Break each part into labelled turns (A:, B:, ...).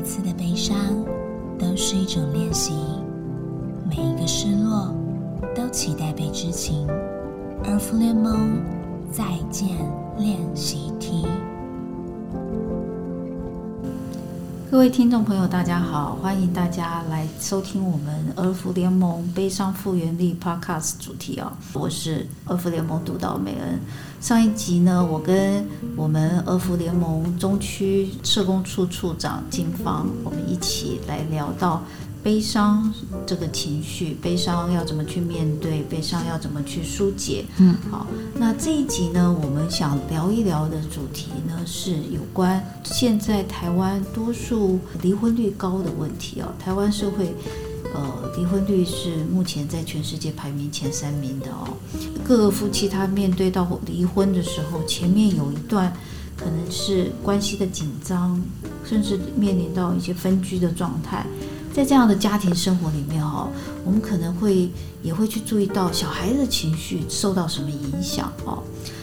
A: 一次的悲伤都是一种练习，每一个失落都期待被知情。而弗雷蒙再见练习题。
B: 各位听众朋友，大家好，欢迎大家来收听我们儿福联盟悲伤复原力 Podcast 主题哦。我是儿福联盟督导美恩。上一集呢，我跟我们儿福联盟中区社工处处长金芳，我们一起来聊到。悲伤这个情绪，悲伤要怎么去面对？悲伤要怎么去疏解？嗯，好，那这一集呢，我们想聊一聊的主题呢，是有关现在台湾多数离婚率高的问题哦。台湾社会，呃，离婚率是目前在全世界排名前三名的哦。各个夫妻他面对到离婚的时候，前面有一段可能是关系的紧张，甚至面临到一些分居的状态。在这样的家庭生活里面哈，我们可能会也会去注意到小孩子的情绪受到什么影响哦。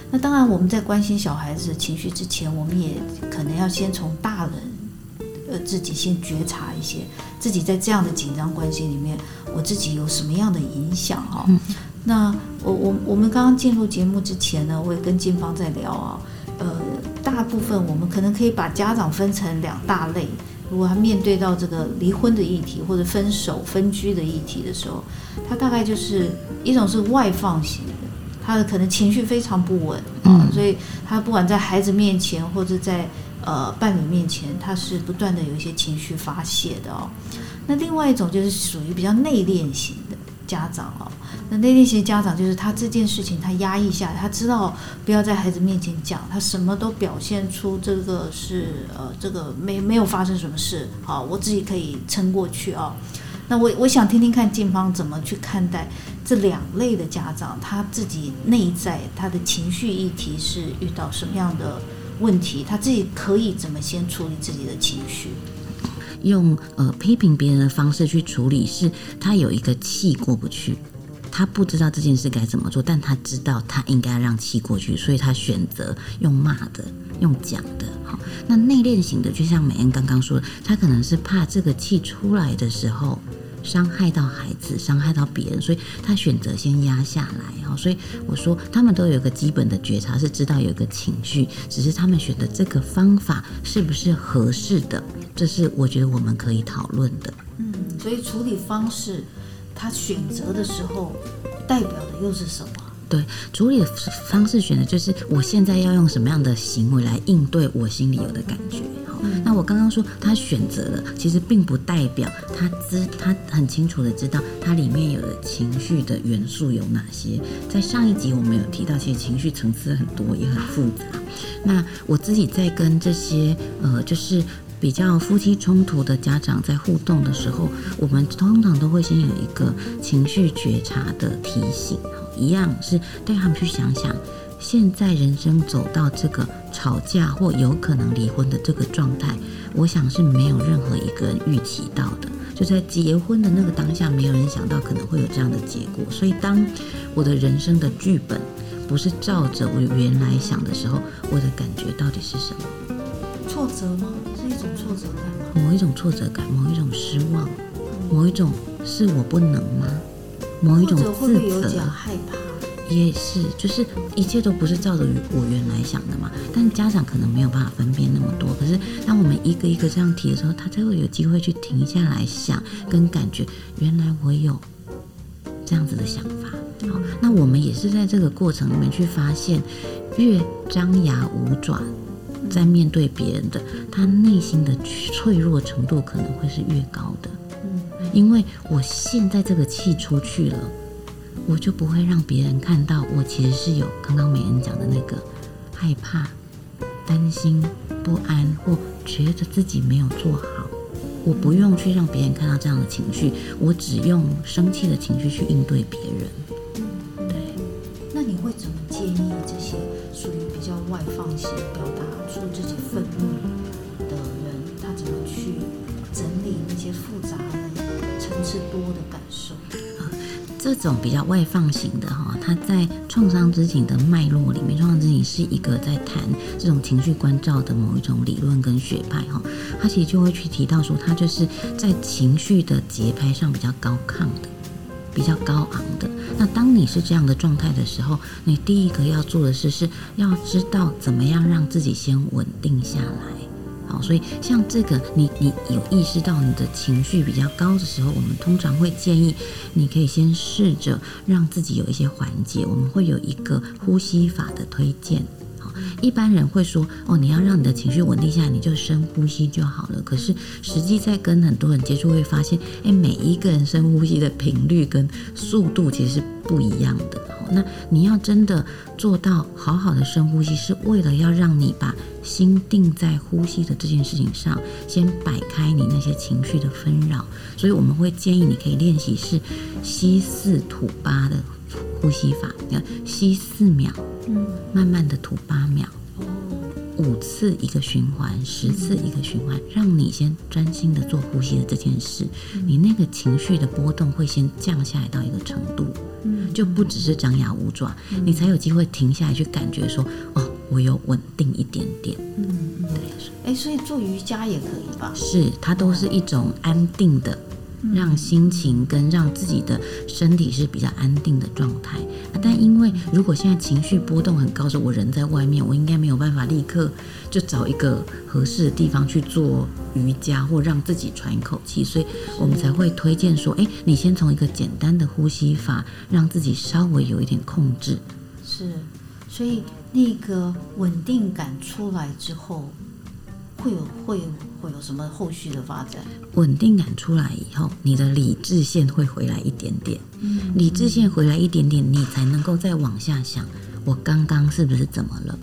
B: 那当然，我们在关心小孩子的情绪之前，我们也可能要先从大人呃自己先觉察一些，自己在这样的紧张关系里面，我自己有什么样的影响哈。那我我我们刚刚进入节目之前呢，我也跟金芳在聊啊，呃，大部分我们可能可以把家长分成两大类。如果他面对到这个离婚的议题或者分手分居的议题的时候，他大概就是一种是外放型的，他的可能情绪非常不稳啊，所以他不管在孩子面前或者在呃伴侣面前，他是不断的有一些情绪发泄的哦。那另外一种就是属于比较内敛型的家长哦。那那那些家长就是他这件事情他压抑下，他知道不要在孩子面前讲，他什么都表现出这个是呃这个没没有发生什么事，好，我自己可以撑过去啊。那我我想听听看静芳怎么去看待这两类的家长，他自己内在他的情绪议题是遇到什么样的问题，他自己可以怎么先处理自己的情绪？
C: 用呃批评别人的方式去处理，是他有一个气过不去。他不知道这件事该怎么做，但他知道他应该让气过去，所以他选择用骂的、用讲的。好，那内敛型的，就像美恩刚刚说的，他可能是怕这个气出来的时候伤害到孩子、伤害到别人，所以他选择先压下来。好，所以我说他们都有一个基本的觉察，是知道有一个情绪，只是他们选的这个方法是不是合适的，这是我觉得我们可以讨论的。
B: 嗯，所以处理方式。他选择的时候，代表的又是什么？
C: 对，处理的方式选的就是我现在要用什么样的行为来应对我心里有的感觉。好，那我刚刚说他选择了，其实并不代表他知他很清楚的知道它里面有的情绪的元素有哪些。在上一集我们有提到，其实情绪层次很多，也很复杂。那我自己在跟这些呃，就是。比较夫妻冲突的家长在互动的时候，我们通常都会先有一个情绪觉察的提醒，一样是带他们去想想，现在人生走到这个吵架或有可能离婚的这个状态，我想是没有任何一个人预期到的，就在结婚的那个当下，没有人想到可能会有这样的结果。所以，当我的人生的剧本不是照着我原来想的时候，我的感觉到底是什么？
B: 挫折吗？是一种挫折感吗？
C: 某一种挫折感，某一种失望，某一种是我不能吗？某一种自责，
B: 害怕，
C: 也是，就是一切都不是照着我原来想的嘛。但家长可能没有办法分辨那么多。可是当我们一个一个这样提的时候，他才会有机会去停下来想跟感觉，原来我有这样子的想法。好，那我们也是在这个过程里面去发现，越张牙舞爪。在面对别人的，他内心的脆弱程度可能会是越高的。嗯，因为我现在这个气出去了，我就不会让别人看到我其实是有刚刚美人讲的那个害怕、担心、不安或觉得自己没有做好。我不用去让别人看到这样的情绪，我只用生气的情绪去应对别人。种比较外放型的哈，他在创伤知情的脉络里面，创伤知情是一个在谈这种情绪关照的某一种理论跟学派哈，他其实就会去提到说，他就是在情绪的节拍上比较高亢的，比较高昂的。那当你是这样的状态的时候，你第一个要做的事是要知道怎么样让自己先稳定下来。好，所以像这个，你你有意识到你的情绪比较高的时候，我们通常会建议你可以先试着让自己有一些缓解。我们会有一个呼吸法的推荐。好，一般人会说，哦，你要让你的情绪稳定下来，你就深呼吸就好了。可是实际在跟很多人接触会发现，诶，每一个人深呼吸的频率跟速度其实是不一样的。那你要真的做到好好的深呼吸，是为了要让你把心定在呼吸的这件事情上，先摆开你那些情绪的纷扰。所以我们会建议你可以练习是吸四吐八的呼吸法，要吸四秒，嗯，慢慢的吐八秒。五次一个循环，十次一个循环，让你先专心的做呼吸的这件事，你那个情绪的波动会先降下来到一个程度，就不只是张牙舞爪，你才有机会停下来去感觉说，哦，我有稳定一点点。嗯，
B: 对，哎，所以做瑜伽也可以吧？
C: 是，它都是一种安定的。让心情跟让自己的身体是比较安定的状态啊，但因为如果现在情绪波动很高，说我人在外面，我应该没有办法立刻就找一个合适的地方去做瑜伽或让自己喘一口气，所以我们才会推荐说，哎，你先从一个简单的呼吸法，让自己稍微有一点控制。
B: 是，所以那个稳定感出来之后。会有会会有什么后续的发展？
C: 稳定感出来以后，你的理智线会回来一点点。嗯，理智线回来一点点，你才能够再往下想，我刚刚是不是怎么了？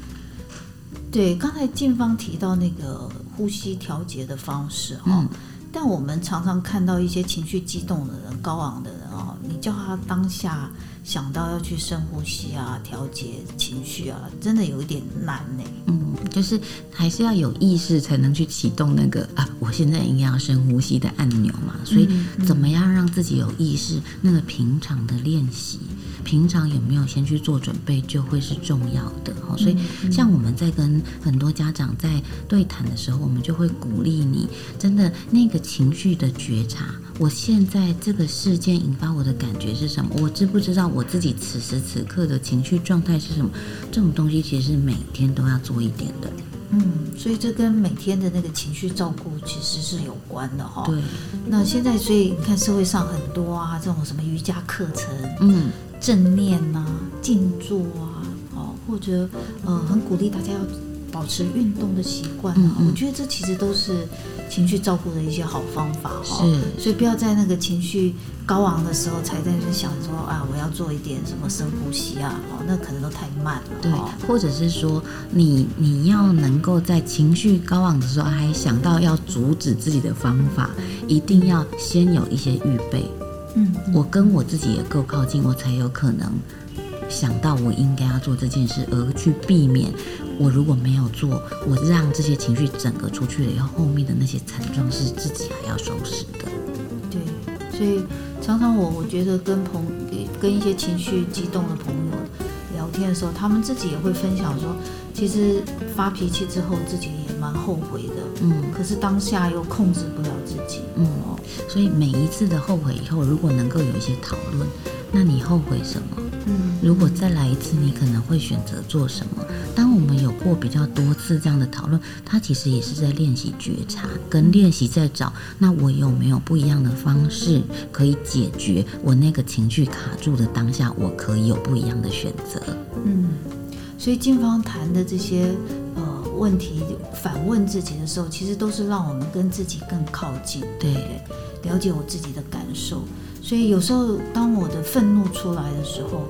B: 对，刚才静芳提到那个呼吸调节的方式哈，但我们常常看到一些情绪激动的人、高昂的人哦，你叫他当下。想到要去深呼吸啊，调节情绪啊，真的有一点难呢。
C: 嗯，就是还是要有意识才能去启动那个啊，我现在应该要深呼吸的按钮嘛。所以，怎么样让自己有意识？那个平常的练习，平常有没有先去做准备，就会是重要的。好，所以像我们在跟很多家长在对谈的时候，我们就会鼓励你，真的那个情绪的觉察。我现在这个事件引发我的感觉是什么？我知不知道我自己此时此刻的情绪状态是什么？这种东西其实是每天都要做一点的。
B: 嗯，所以这跟每天的那个情绪照顾其实是有关的哈。
C: 对。
B: 那现在所以你看社会上很多啊，这种什么瑜伽课程，嗯，正念呐，静坐啊，哦，或者呃，很鼓励大家要保持运动的习惯啊。我觉得这其实都是。情绪照顾的一些好方法哈，是，所以不要在那个情绪高昂的时候才在那想说啊，我要做一点什么深呼吸啊，哦，那可能都太慢了。
C: 对，或者是说你你要能够在情绪高昂的时候还想到要阻止自己的方法，一定要先有一些预备。嗯，我跟我自己也够靠近，我才有可能想到我应该要做这件事，而去避免。我如果没有做，我让这些情绪整个出去了以后，后面的那些惨状是自己还要收拾的。
B: 对，所以常常我我觉得跟朋跟一些情绪激动的朋友聊天的时候，他们自己也会分享说，其实发脾气之后自己也蛮后悔的。嗯，可是当下又控制不了自己。嗯，
C: 所以每一次的后悔以后，如果能够有一些讨论，那你后悔什么？嗯，如果再来一次，你可能会选择做什么？当我们有过比较多次这样的讨论，他其实也是在练习觉察，跟练习在找，那我有没有不一样的方式可以解决我那个情绪卡住的当下，我可以有不一样的选择。
B: 嗯，所以金方谈的这些呃问题，反问自己的时候，其实都是让我们跟自己更靠近，
C: 对，
B: 了解我自己的感受。所以有时候，当我的愤怒出来的时候，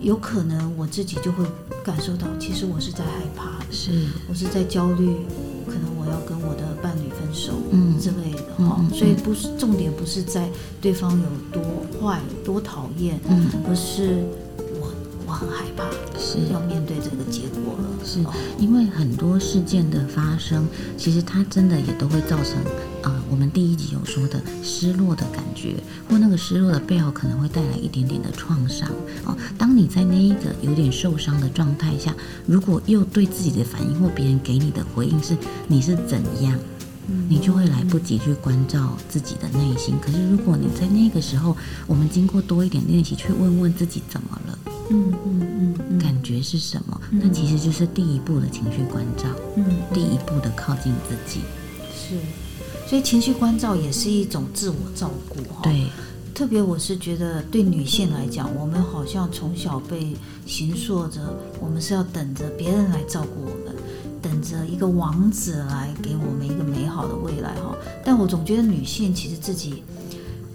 B: 有可能我自己就会感受到，其实我是在害怕，
C: 是。
B: 我是在焦虑，可能我要跟我的伴侣分手，嗯。之类的哈。所以不是重点，不是在对方有多坏、多讨厌，嗯，而是我很害怕，
C: 是
B: 要面对这个结果了。
C: 是
B: 哦
C: 因为很多事件的发生，其实它真的也都会造成，呃，我们第一集有说的失落的感觉，或那个失落的背后可能会带来一点点的创伤哦。当你在那一个有点受伤的状态下，如果又对自己的反应或别人给你的回应是你是怎样，你就会来不及去关照自己的内心。可是如果你在那个时候，我们经过多一点练习，去问问自己怎么了。
B: 嗯嗯嗯嗯
C: 感觉是什么？那其实就是第一步的情绪关照，
B: 嗯，
C: 第一步的靠近自己。
B: 是，所以情绪关照也是一种自我照顾哈。
C: 对，
B: 特别我是觉得，对女性来讲，我们好像从小被形塑着，我们是要等着别人来照顾我们，等着一个王子来给我们一个美好的未来哈。但我总觉得女性其实自己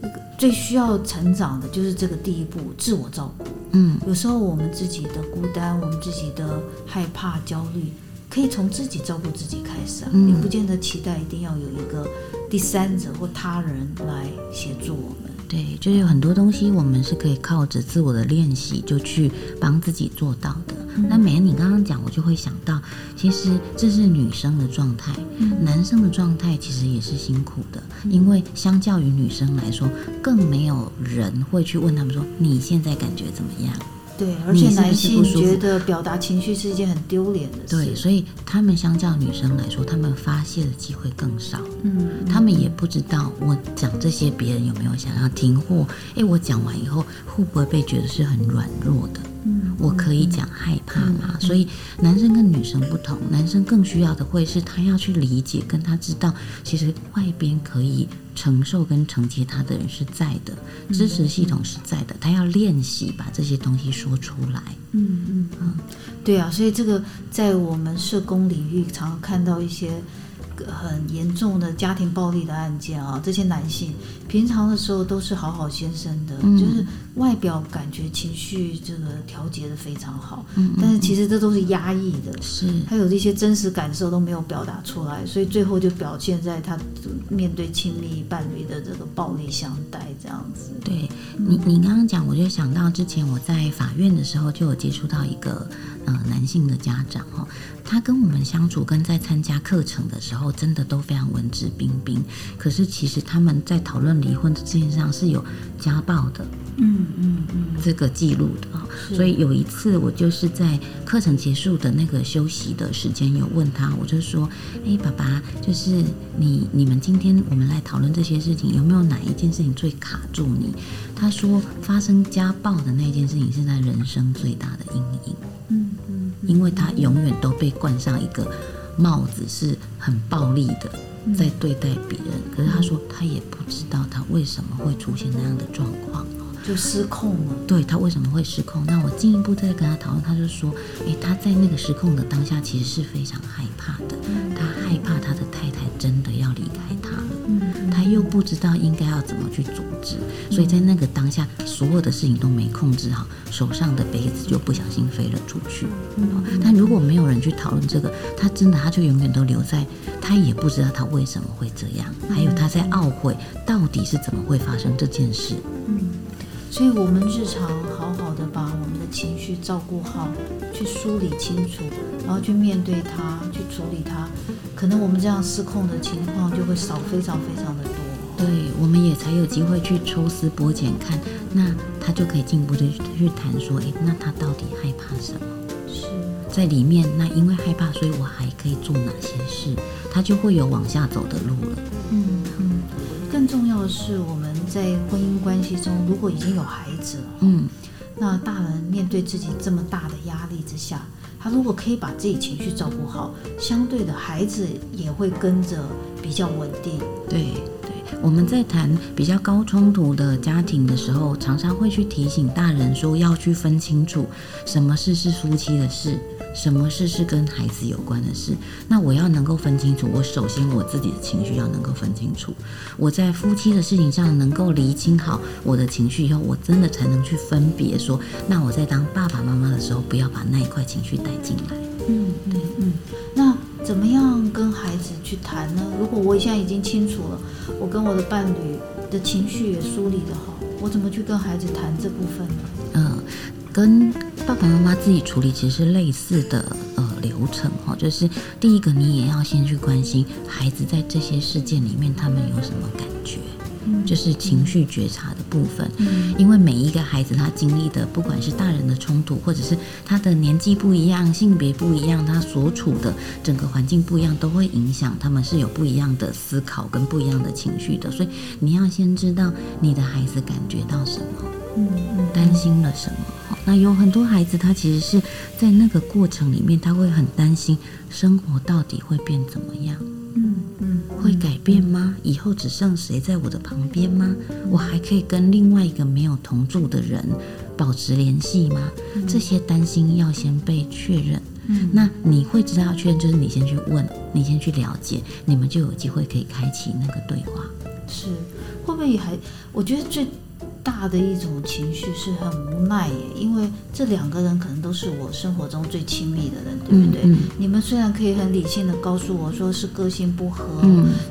B: 那个最需要成长的就是这个第一步，自我照顾。
C: 嗯，
B: 有时候我们自己的孤单，我们自己的害怕、焦虑，可以从自己照顾自己开始啊，
C: 嗯
B: 也不见得期待一定要有一个第三者或他人来协助我们。
C: 对，就是有很多东西我们是可以靠着自我的练习就去帮自己做到的。那美恩，你刚刚讲，我就会想到，其实这是女生的状态，男生的状态其实也是辛苦的，因为相较于女生来说，更没有人会去问他们说你现在感觉怎么样。
B: 对，而且男性觉得表达情绪是一件很丢脸的事。
C: 对，所以他们相较女生来说，他们发泄的机会更少。
B: 嗯，
C: 他们也不知道我讲这些别人有没有想要听，或诶，我讲完以后会不会被觉得是很软弱的？
B: 嗯，
C: 我可以讲害怕嘛？所以男生跟女生不同，男生更需要的会是他要去理解，跟他知道，其实外边可以承受跟承接他的人是在的，支持系统是在的，他要练习把这些东西说出来。
B: 嗯嗯嗯，对啊，所以这个在我们社工领域常常看到一些呃很严重的家庭暴力的案件啊，这些男性平常的时候都是好好先生的，
C: 嗯
B: 就是外表感觉情绪这个调节的非常好，
C: 嗯嗯
B: 但是其实这都是压抑的。
C: 是，
B: 他有这些真实感受都没有表达出来，所以最后就表现在他面对亲密伴侣的这个暴力相待这样子。
C: 对你，你刚刚讲，我就想到之前我在法院的时候就有接触到一个呃男性的家长哦，他跟我们相处，跟在参加课程的时候，真的都非常文质彬彬。可是其实他们在讨论离婚的事情上是有家暴的
B: 嗯嗯嗯，
C: 这个记录的所以有一次我就是在课程结束的那个休息的时间，有问他，我就说：“哎，爸爸，就是你你们今天我们来讨论这些事情，有没有哪一件事情最卡住你？”他说：“发生家暴的那件事情是他人生最大的阴影，
B: 嗯嗯
C: 因为他永远都被冠上一个帽子，是很暴力的。”在对待别人，可是他说他也不知道他为什么会出现那样的状况。
B: 就失控了。
C: 对他为什么会失控？那我进一步再跟他讨论，他就说，诶，他在那个失控的当下，其实是非常害怕的。他害怕他的太太真的要离开他了，
B: 嗯
C: 他又不知道应该要怎么去阻止，所以在那个当下，所有的事情都没控制好，手上的杯子就不小心飞了出去。哦但如果没有人去讨论这个，他真的他就永远都留在，他也不知道他为什么会这样，还有他在懊悔到底是怎么会发生这件事。
B: 嗯，所以我们日常好好的把我们的情绪照顾好，去梳理清楚，然后去面对它，去处理它，可能我们这样失控的情况就会少非常非常的多。
C: 对，我们也才有机会去抽丝剥茧看，那他就可以进一步的去去谈说，诶，那他到底害怕什么？
B: 是，
C: 在里面，那因为害怕，所以我还可以做哪些事？他就会有往下走的路了。
B: 嗯嗯。更重要的是，我们在婚姻关系中，如果已经有孩子了，
C: 嗯，
B: 那大人面对自己这么大的压力之下，他如果可以把自己情绪照顾好，相对的孩子也会跟着比较稳定。
C: 对对。我们在谈比较高冲突的家庭的时候，常常会去提醒大人说，要去分清楚什么事是夫妻的事，什么事是跟孩子有关的事。那我要能够分清楚，我首先我自己的情绪要能够分清楚。我在夫妻的事情上能够厘清好我的情绪以后，我真的才能去分别说，那我在当爸爸妈妈的时候，不要把那一块情绪带进来。
B: 嗯，对，嗯，那怎么样跟孩子去谈呢？如果我现在已经清楚了，我跟我的伴侣的情绪也梳理的好，我怎么去跟孩子谈这部分呢？
C: 嗯，跟爸爸妈妈自己处理其实是类似的呃流程哈，就是第一个你也要先去关心孩子在这些事件里面他们有什么感觉。就是情绪觉察的部分，因为每一个孩子他经历的，不管是大人的冲突，或者是他的年纪不一样、性别不一样，他所处的整个环境不一样，都会影响他们是有不一样的思考跟不一样的情绪的。所以你要先知道你的孩子感觉到什么，嗯嗯，担心了什么。好，那有很多孩子他其实是在那个过程里面，他会很担心生活到底会变怎么样。嗯嗯会改变吗？以后只剩谁在我的旁边吗？我还可以跟另外一个没有同住的人保持联系吗？这些担心要先被确认。嗯那你会知道要确认，就是你先去问，你先去了解，你们就有机会可以开启那个对话。
B: 是，会不会还？我觉得最。大的一种情绪是很无奈耶，因为这两个人可能都是我生活中最亲密的人，对不对？你们虽然可以很理性的告诉我说是个性不合，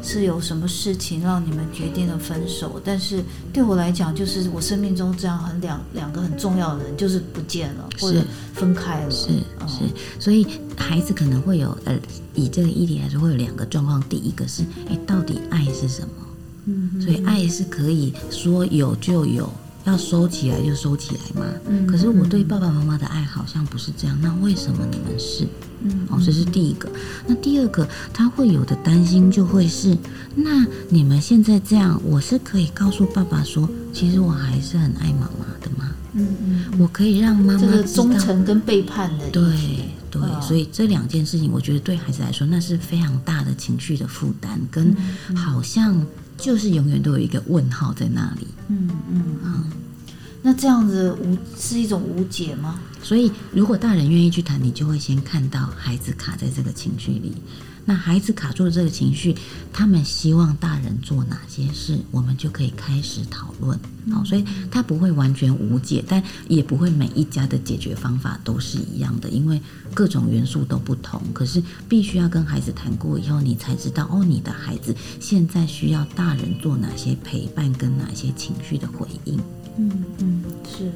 B: 是有什么事情让你们决定了分手，但是对我来讲，就是我生命中这样很两两个很重要的人就是不见了，或者分开了。
C: 是是，所以孩子可能会有呃，以这个议题来说，会有两个状况。第一个是，哎，到底爱是什么？嗯，所以爱是可以说有就有，要收起来就收起来嘛。嗯，可是我对爸爸妈妈的爱好像不是这样，那为什么你们是？嗯，哦，这是第一个。那第二个，他会有的担心就会是，那你们现在这样，我是可以告诉爸爸说，其实我还是很爱妈妈的吗？嗯嗯，我可以让妈妈
B: 这个忠诚跟背叛的
C: 对对，所以这两件事情，我觉得对孩子来说，那是非常大的情绪的负担，跟好像。就是永远都有一个问号在那里。嗯
B: 嗯嗯，那这样子无是一种无解吗？
C: 所以如果大人愿意去谈，你就会先看到孩子卡在这个情绪里。那孩子卡住了这个情绪，他们希望大人做哪些事，我们就可以开始讨论。好，所以他不会完全无解，但也不会每一家的解决方法都是一样的，因为各种元素都不同。可是必须要跟孩子谈过以后，你才知道哦，你的孩子现在需要大人做哪些陪伴跟哪些情绪的回应。
B: 嗯嗯，是。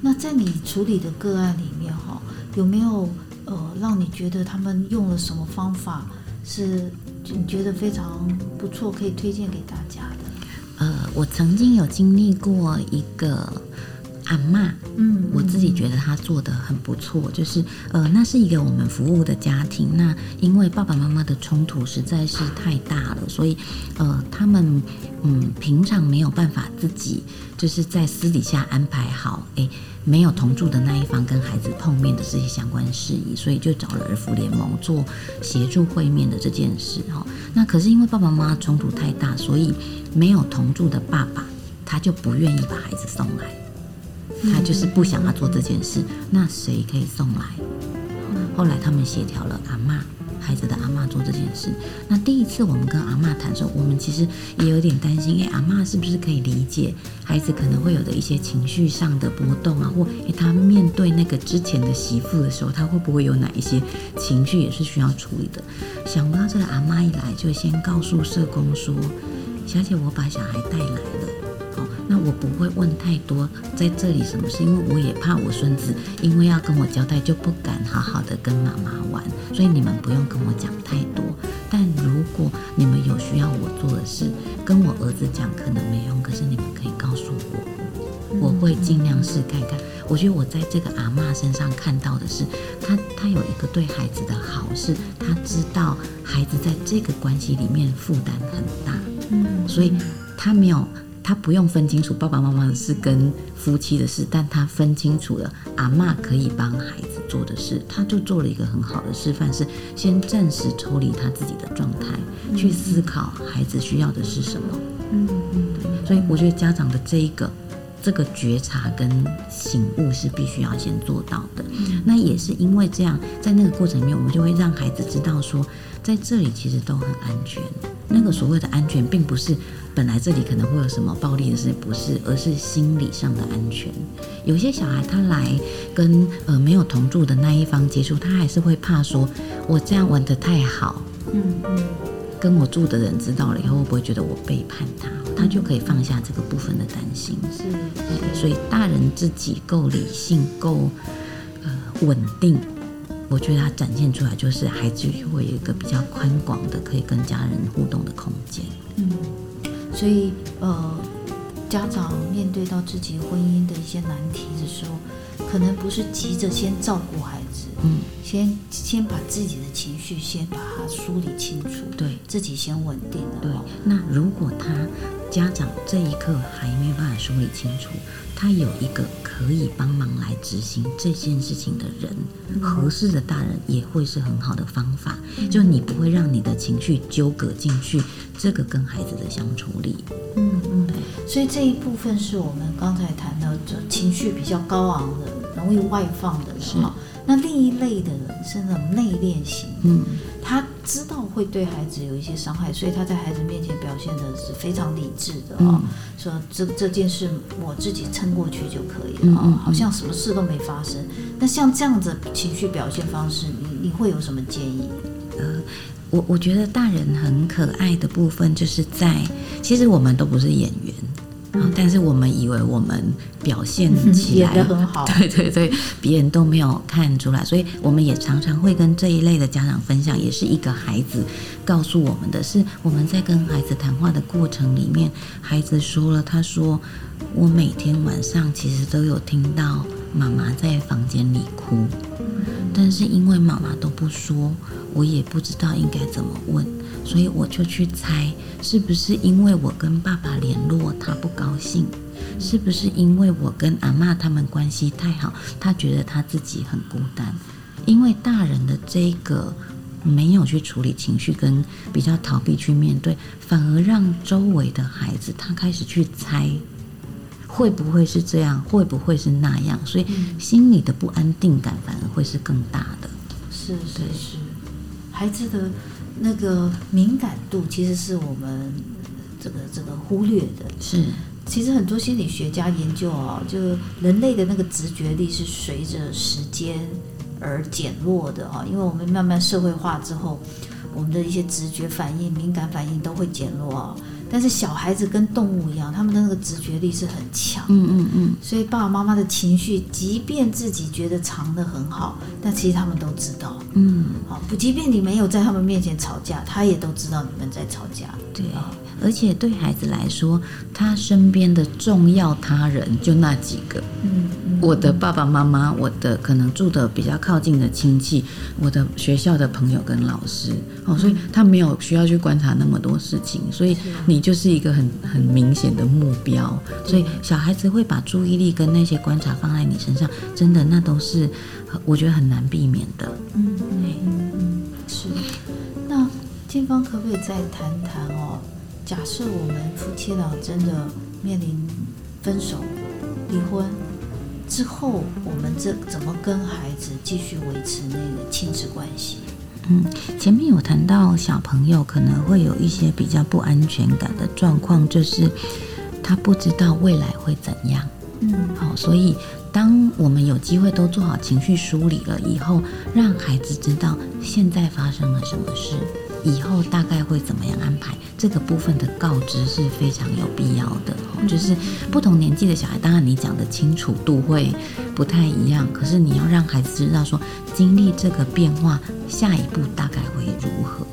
B: 那在你处理的个案里面，哈，有没有？呃，让你觉得他们用了什么方法是你觉得非常不错，可以推荐给大家的？
C: 呃，我曾经有经历过一个阿妈，嗯，我自己觉得他做的很不错，就是呃，那是一个我们服务的家庭，那因为爸爸妈妈的冲突实在是太大了，所以呃，他们嗯平常没有办法自己就是在私底下安排好，哎。没有同住的那一方跟孩子碰面的这些相关事宜，所以就找了儿福联盟做协助会面的这件事哈。那可是因为爸爸妈妈冲突太大，所以没有同住的爸爸他就不愿意把孩子送来，他就是不想要做这件事。那谁可以送来？后来他们协调了阿妈。孩子的阿妈做这件事，那第一次我们跟阿妈谈的时候，我们其实也有点担心，哎，阿妈是不是可以理解孩子可能会有的一些情绪上的波动啊，或哎，他面对那个之前的媳妇的时候，他会不会有哪一些情绪也是需要处理的？想不到这个阿妈一来就先告诉社工说，小姐，我把小孩带来了。那我不会问太多，在这里什么事，因为我也怕我孙子，因为要跟我交代，就不敢好好的跟妈妈玩，所以你们不用跟我讲太多。但如果你们有需要我做的事，跟我儿子讲可能没用，可是你们可以告诉我，我会尽量试看看。我觉得我在这个阿妈身上看到的是，她她有一个对孩子的好，是她知道孩子在这个关系里面负担很大，嗯，所以她没有。他不用分清楚爸爸妈妈的事跟夫妻的事，但他分清楚了阿妈可以帮孩子做的事，他就做了一个很好的示范，是先暂时抽离他自己的状态，去思考孩子需要的是什么。嗯嗯，所以我觉得家长的这一个这个觉察跟醒悟是必须要先做到的。那也是因为这样，在那个过程里面，我们就会让孩子知道说，在这里其实都很安全。那个所谓的安全，并不是。本来这里可能会有什么暴力的事，不是，而是心理上的安全。有些小孩他来跟呃没有同住的那一方接触，他还是会怕说，我这样玩的太好，嗯嗯，跟我住的人知道了以后会不会觉得我背叛他？他就可以放下这个部分的担心。是，所以大人自己够理性、够呃稳定。我觉得它展现出来就是孩子会有一个比较宽广的可以跟家人互动的空间。
B: 嗯，所以呃，家长面对到自己婚姻的一些难题的时候，可能不是急着先照顾孩子，
C: 嗯，
B: 先先把自己的情绪先把它梳理清楚，
C: 对
B: 自己先稳定了。
C: 对
B: 哦。
C: 那如果他家长这一刻还没有办法梳理清楚，他有一个可以帮忙来执行这件事情的人，合适的大人也会是很好的方法。就你不会让你的情绪纠葛进去，这个跟孩子的相处里，
B: 嗯嗯，所以这一部分是我们刚才谈到，就情绪比较高昂的、容易外放的人
C: 是
B: 哈。那另一类的人是那种内敛型，
C: 嗯，
B: 他知道会对孩子有一些伤害，所以他在孩子面前表现的是非常理智的啊、
C: 嗯
B: 说这这件事我自己撑过去就可以了啊、
C: 嗯嗯
B: 好像什么事都没发生。那像这样子情绪表现方式，你你会有什么建议？
C: 呃我我觉得大人很可爱的部分，就是在其实我们都不是演员。啊但是我们以为我们表现起来
B: 很好。
C: 对对对，别人都没有看出来，所以我们也常常会跟这一类的家长分享，也是一个孩子告诉我们的是，我们在跟孩子谈话的过程里面，孩子说了，他说我每天晚上其实都有听到妈妈在房间里哭，但是因为妈妈都不说，我也不知道应该怎么问，所以我就去猜，是不是因为我跟爸爸联络，他不高兴？是不是因为我跟阿嬷他们关系太好，他觉得他自己很孤单？因为大人的这个没有去处理情绪，跟比较逃避去面对，反而让周围的孩子他开始去猜，会不会是这样？会不会是那样？所以心里的不安定感反而会是更大的。
B: 是是是，孩子的那个敏感度其实是我们这个这个忽略的。
C: 是，
B: 其实很多心理学家研究啊，就人类的那个直觉力是随着时间而减弱的啊，因为我们慢慢社会化之后，我们的一些直觉反应、敏感反应都会减弱啊。但是小孩子跟动物一样，他们的那个直觉力是很强。
C: 嗯嗯嗯，
B: 所以爸爸妈妈的情绪，即便自己觉得藏得很好，但其实他们都知道。
C: 嗯，
B: 好，不，即便你没有在他们面前吵架，他也都知道你们在吵架。
C: 对
B: 啊，
C: 而且对孩子来说，他身边的重要他人就那几个。
B: 嗯嗯，
C: 我的爸爸妈妈，我的可能住的比较靠近的亲戚，我的学校的朋友跟老师，哦，所以他没有需要去观察那么多事情，所以你就是一个很很明显的目标，所以小孩子会把注意力跟那些观察放在你身上，真的那都是我觉得很难避免的。
B: 嗯嗯嗯嗯，是。那建芳可不可以再谈谈哦？假设我们夫妻俩真的面临分手、离婚之后，我们这怎么跟孩子继续维持那个亲子关系？
C: 嗯，前面有谈到小朋友可能会有一些比较不安全感的状况，就是他不知道未来会怎样。
B: 嗯
C: 好，所以当我们有机会都做好情绪梳理了以后，让孩子知道现在发生了什么事，以后大概会怎么样安排，这个部分的告知是非常有必要的。哦就是不同年纪的小孩，当然你讲的清楚度会不太一样，可是你要让孩子知道说，经历这个变化，下一步大概会如何。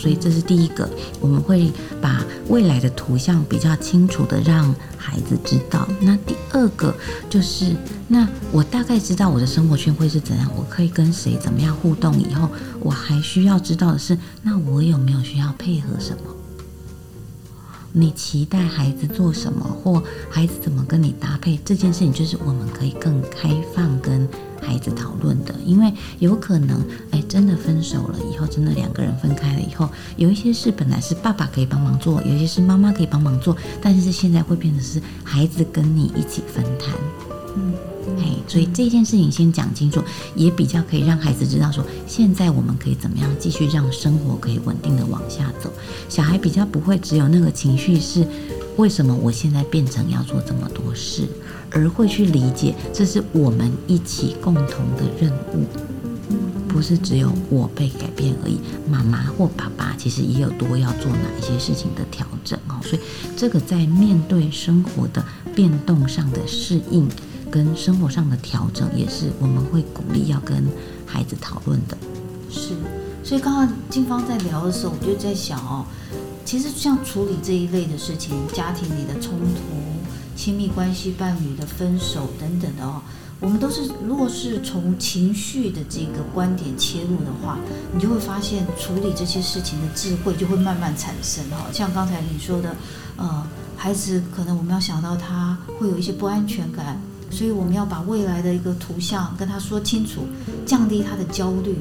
C: 所以这是第一个，我们会把未来的图像比较清楚的让孩子知道。那第二个就是，那我大概知道我的生活圈会是怎样，我可以跟谁怎么样互动。以后我还需要知道的是，那我有没有需要配合什么？你期待孩子做什么，或孩子怎么跟你搭配，这件事情就是我们可以更开放跟孩子讨论的。因为有可能，哎，真的分手了以后，真的两个人分开了以后，有一些事本来是爸爸可以帮忙做，有些是妈妈可以帮忙做，但是现在会变成是孩子跟你一起分摊。
B: 嗯
C: 嘿，所以这件事情先讲清楚，也比较可以让孩子知道说，现在我们可以怎么样继续让生活可以稳定的往下走。小孩比较不会只有那个情绪是，为什么我现在变成要做这么多事，而会去理解这是我们一起共同的任务，不是只有我被改变而已。妈妈或爸爸其实也有多要做哪一些事情的调整哦，所以这个在面对生活的变动上的适应，跟生活上的调整，也是我们会鼓励要跟孩子讨论的。
B: 是，所以刚刚金芳在聊的时候，我就在想哦，其实像处理这一类的事情，家庭里的冲突、亲密关系、伴侣的分手等等的哦，我们都是如果是从情绪的这个观点切入的话，你就会发现处理这些事情的智慧就会慢慢产生哈。像刚才你说的，呃，孩子可能我们要想到他会有一些不安全感，所以我们要把未来的一个图像跟他说清楚，降低他的焦虑。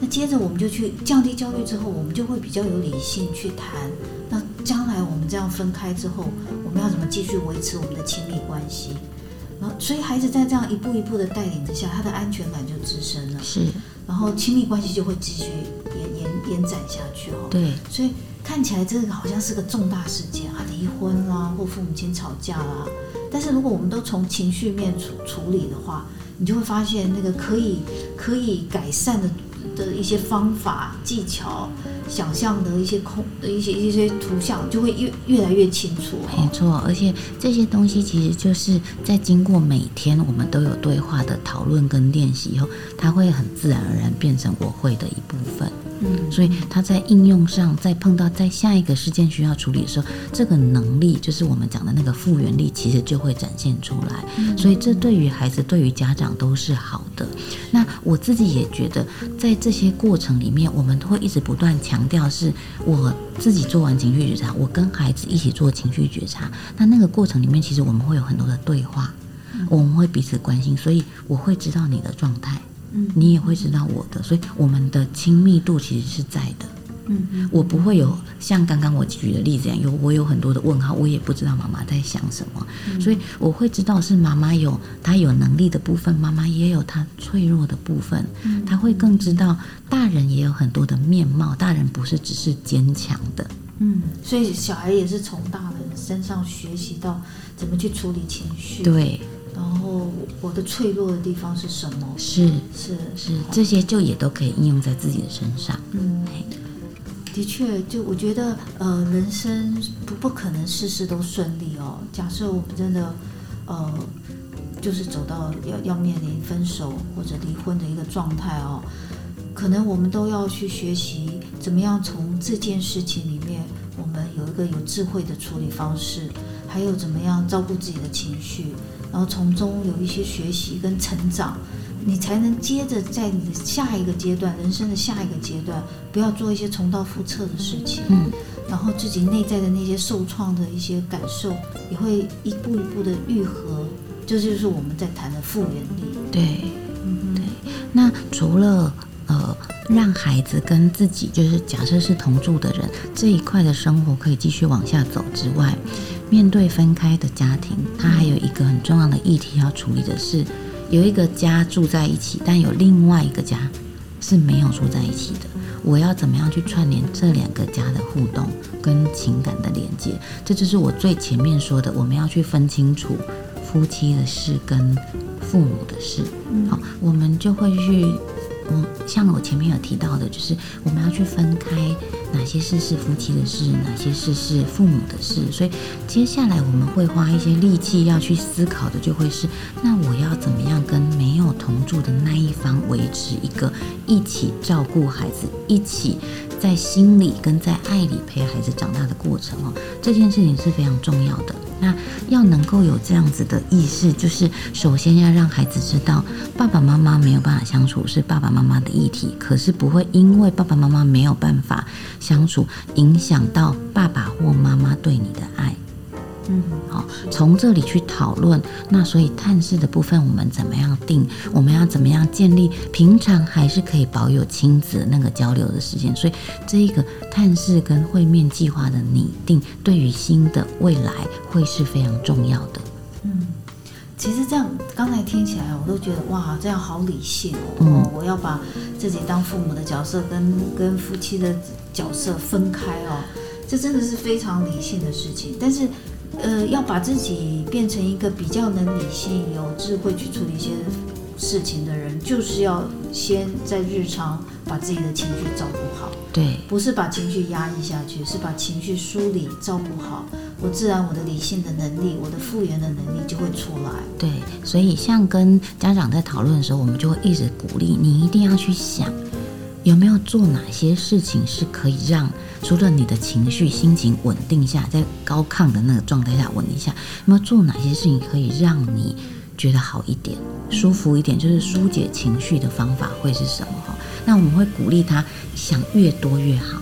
B: 那接着我们就去降低焦虑之后，我们就会比较有理性去谈。那将来我们这样分开之后，我们要怎么继续维持我们的亲密关系？然后，所以孩子在这样一步一步的带领之下，他的安全感就滋生了。
C: 是，
B: 然后亲密关系就会继续延延延展下去哦。
C: 对，
B: 所以看起来这个好像是个重大事件啊，离婚啦，或父母亲吵架啦。但是如果我们都从情绪面处处理的话，你就会发现那个可以可以改善的。的一些方法技巧，想象的一些空的一些一些图像，就会越越来越清楚。
C: 没错，而且这些东西其实就是在经过每天我们都有对话的讨论跟练习以后，它会很自然而然变成我会的一部分。嗯，所以它在应用上，在碰到在下一个事件需要处理的时候，这个能力就是我们讲的那个复原力，其实就会展现出来。所以这对于孩子，对于家长都是好的。那我自己也觉得，在这些过程里面，我们都会一直不断强调，是我自己做完情绪觉察，我跟孩子一起做情绪觉察。那那个过程里面，其实我们会有很多的对话，我们会彼此关心，所以我会知道你的状态。你也会知道我的，所以我们的亲密度其实是在的。嗯，我不会有像刚刚我举的例子一样，有我有很多的问号，我也不知道妈妈在想什么，所以我会知道是妈妈有她有能力的部分，妈妈也有她脆弱的部分。嗯，她会更知道大人也有很多的面貌，大人不是只是坚强的。
B: 嗯，所以小孩也是从大人身上学习到怎么去处理情绪。
C: 对。
B: 然后我的脆弱的地方是什么？
C: 是
B: 是
C: 是，这些就也都可以应用在自己的身上。嗯，
B: 的确，就我觉得，呃，人生不不可能事事都顺利哦。假设我们真的，呃，就是走到要要面临分手或者离婚的一个状态哦，可能我们都要去学习怎么样从这件事情里面，我们有一个有智慧的处理方式，还有怎么样照顾自己的情绪。然后从中有一些学习跟成长，你才能接着在你的下一个阶段，人生的下一个阶段，不要做一些重蹈覆辙的事情。嗯，然后自己内在的那些受创的一些感受，也会一步一步的愈合。这就是我们在谈的复原力。
C: 对，嗯，对。那除了呃，让孩子跟自己，就是假设是同住的人这一块的生活可以继续往下走之外。面对分开的家庭，他还有一个很重要的议题要处理的是，有一个家住在一起，但有另外一个家是没有住在一起的。我要怎么样去串联这两个家的互动跟情感的连接？这就是我最前面说的，我们要去分清楚夫妻的事跟父母的事。好，我们就会去。嗯，像我前面有提到的，就是我们要去分开哪些事是夫妻的事，哪些事是父母的事。所以接下来我们会花一些力气要去思考的，就会是那我要怎么样跟没有同住的那一方维持一个一起照顾孩子，一起。在心里跟在爱里陪孩子长大的过程哦，这件事情是非常重要的。那要能够有这样子的意识，就是首先要让孩子知道，爸爸妈妈没有办法相处是爸爸妈妈的议题，可是不会因为爸爸妈妈没有办法相处，影响到爸爸或妈妈对你的爱。嗯，好，从这里去讨论。那所以探视的部分，我们怎么样定？我们要怎么样建立？平常还是可以保有亲子那个交流的时间。所以这一个探视跟会面计划的拟定，对于新的未来会是非常重要的。
B: 嗯，其实这样刚才听起来，我都觉得哇，这样好理性哦。嗯，我要把自己当父母的角色跟跟夫妻的角色分开哦，这真的是非常理性的事情。但是。呃，要把自己变成一个比较能理性、有智慧去处理一些事情的人，就是要先在日常把自己的情绪照顾好。
C: 对，
B: 不是把情绪压抑下去，是把情绪梳理、照顾好，我自然我的理性的能力，我的复原的能力就会出来。
C: 对，所以像跟家长在讨论的时候，我们就会一直鼓励你一定要去想，有没有做哪些事情是可以让除了你的情绪、心情稳定下，在高亢的那个状态下稳定下，有没有做哪些事情可以让你觉得好一点、舒服一点，就是疏解情绪的方法会是什么？哈，那我们会鼓励他想越多越好。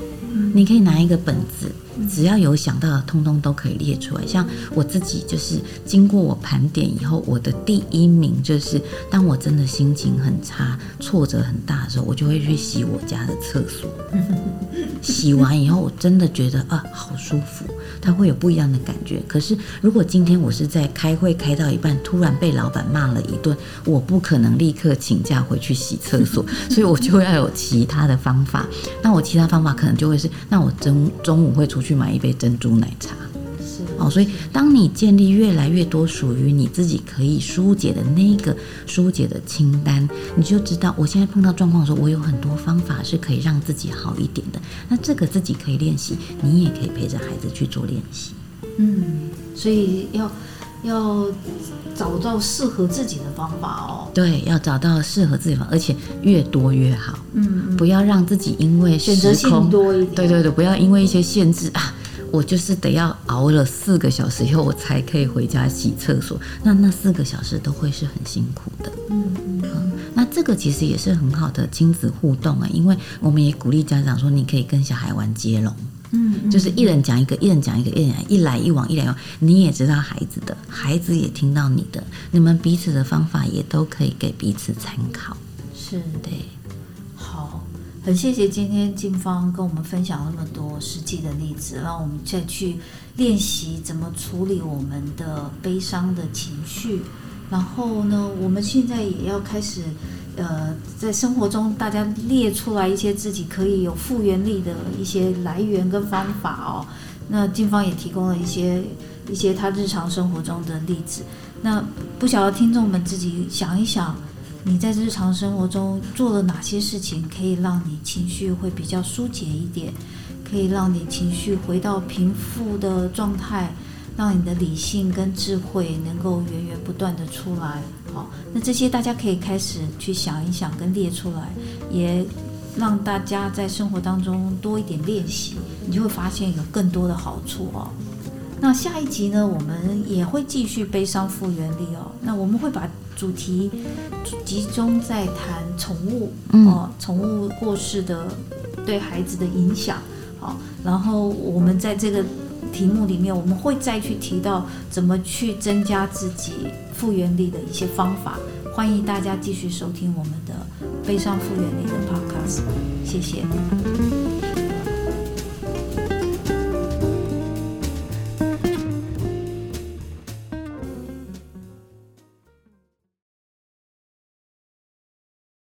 C: 你可以拿一个本子。只要有想到的，通通都可以列出来。像我自己，就是经过我盘点以后，我的第一名就是，当我真的心情很差、挫折很大的时候，我就会去洗我家的厕所。洗完以后，我真的觉得啊，好舒服，它会有不一样的感觉。可是如果今天我是在开会开到一半，突然被老板骂了一顿，我不可能立刻请假回去洗厕所，所以我就要有其他的方法。那我其他方法可能就会是，那我中中午会出去。去买一杯珍珠奶茶，
B: 是
C: 哦。所以，当你建立越来越多属于你自己可以疏解的那个疏解的清单，你就知道，我现在碰到状况的时候，我有很多方法是可以让自己好一点的。那这个自己可以练习，你也可以陪着孩子去做练习。
B: 嗯，所以要要找到适合自己的方法哦。
C: 对，要找到适合自己方法，而且越多越好。嗯，不要让自己因为
B: 选择性多一点。
C: 对对对，不要因为一些限制啊，我就是得要熬了四个小时以后，我才可以回家洗厕所。那那四个小时都会是很辛苦的。嗯嗯。那这个其实也是很好的亲子互动啊，因为我们也鼓励家长说，你可以跟小孩玩接龙。嗯，就是一人讲一个，一人讲一个，一人一来一往，一来一往，你也知道孩子的，孩子也听到你的，你们彼此的方法也都可以给彼此参考。
B: 是
C: 对，
B: 好，很谢谢今天金芳跟我们分享那么多实际的例子，让我们再去练习怎么处理我们的悲伤的情绪。然后呢，我们现在也要开始。呃，在生活中，大家列出来一些自己可以有复原力的一些来源跟方法哦。那金芳也提供了一些一些他日常生活中的例子。那不晓得听众们自己想一想，你在日常生活中做了哪些事情，可以让你情绪会比较疏解一点，可以让你情绪回到平复的状态，让你的理性跟智慧能够源源不断的出来。好，那这些大家可以开始去想一想，跟列出来，也让大家在生活当中多一点练习，你就会发现有更多的好处哦。那下一集呢，我们也会继续悲伤复原力哦。那我们会把主题集中在谈宠物哦，宠物过世的对孩子的影响。好，然后我们在这个。题目里面我们会再去提到怎么去增加自己复原力的一些方法，欢迎大家继续收听我们的悲伤复原力的 podcast，谢谢。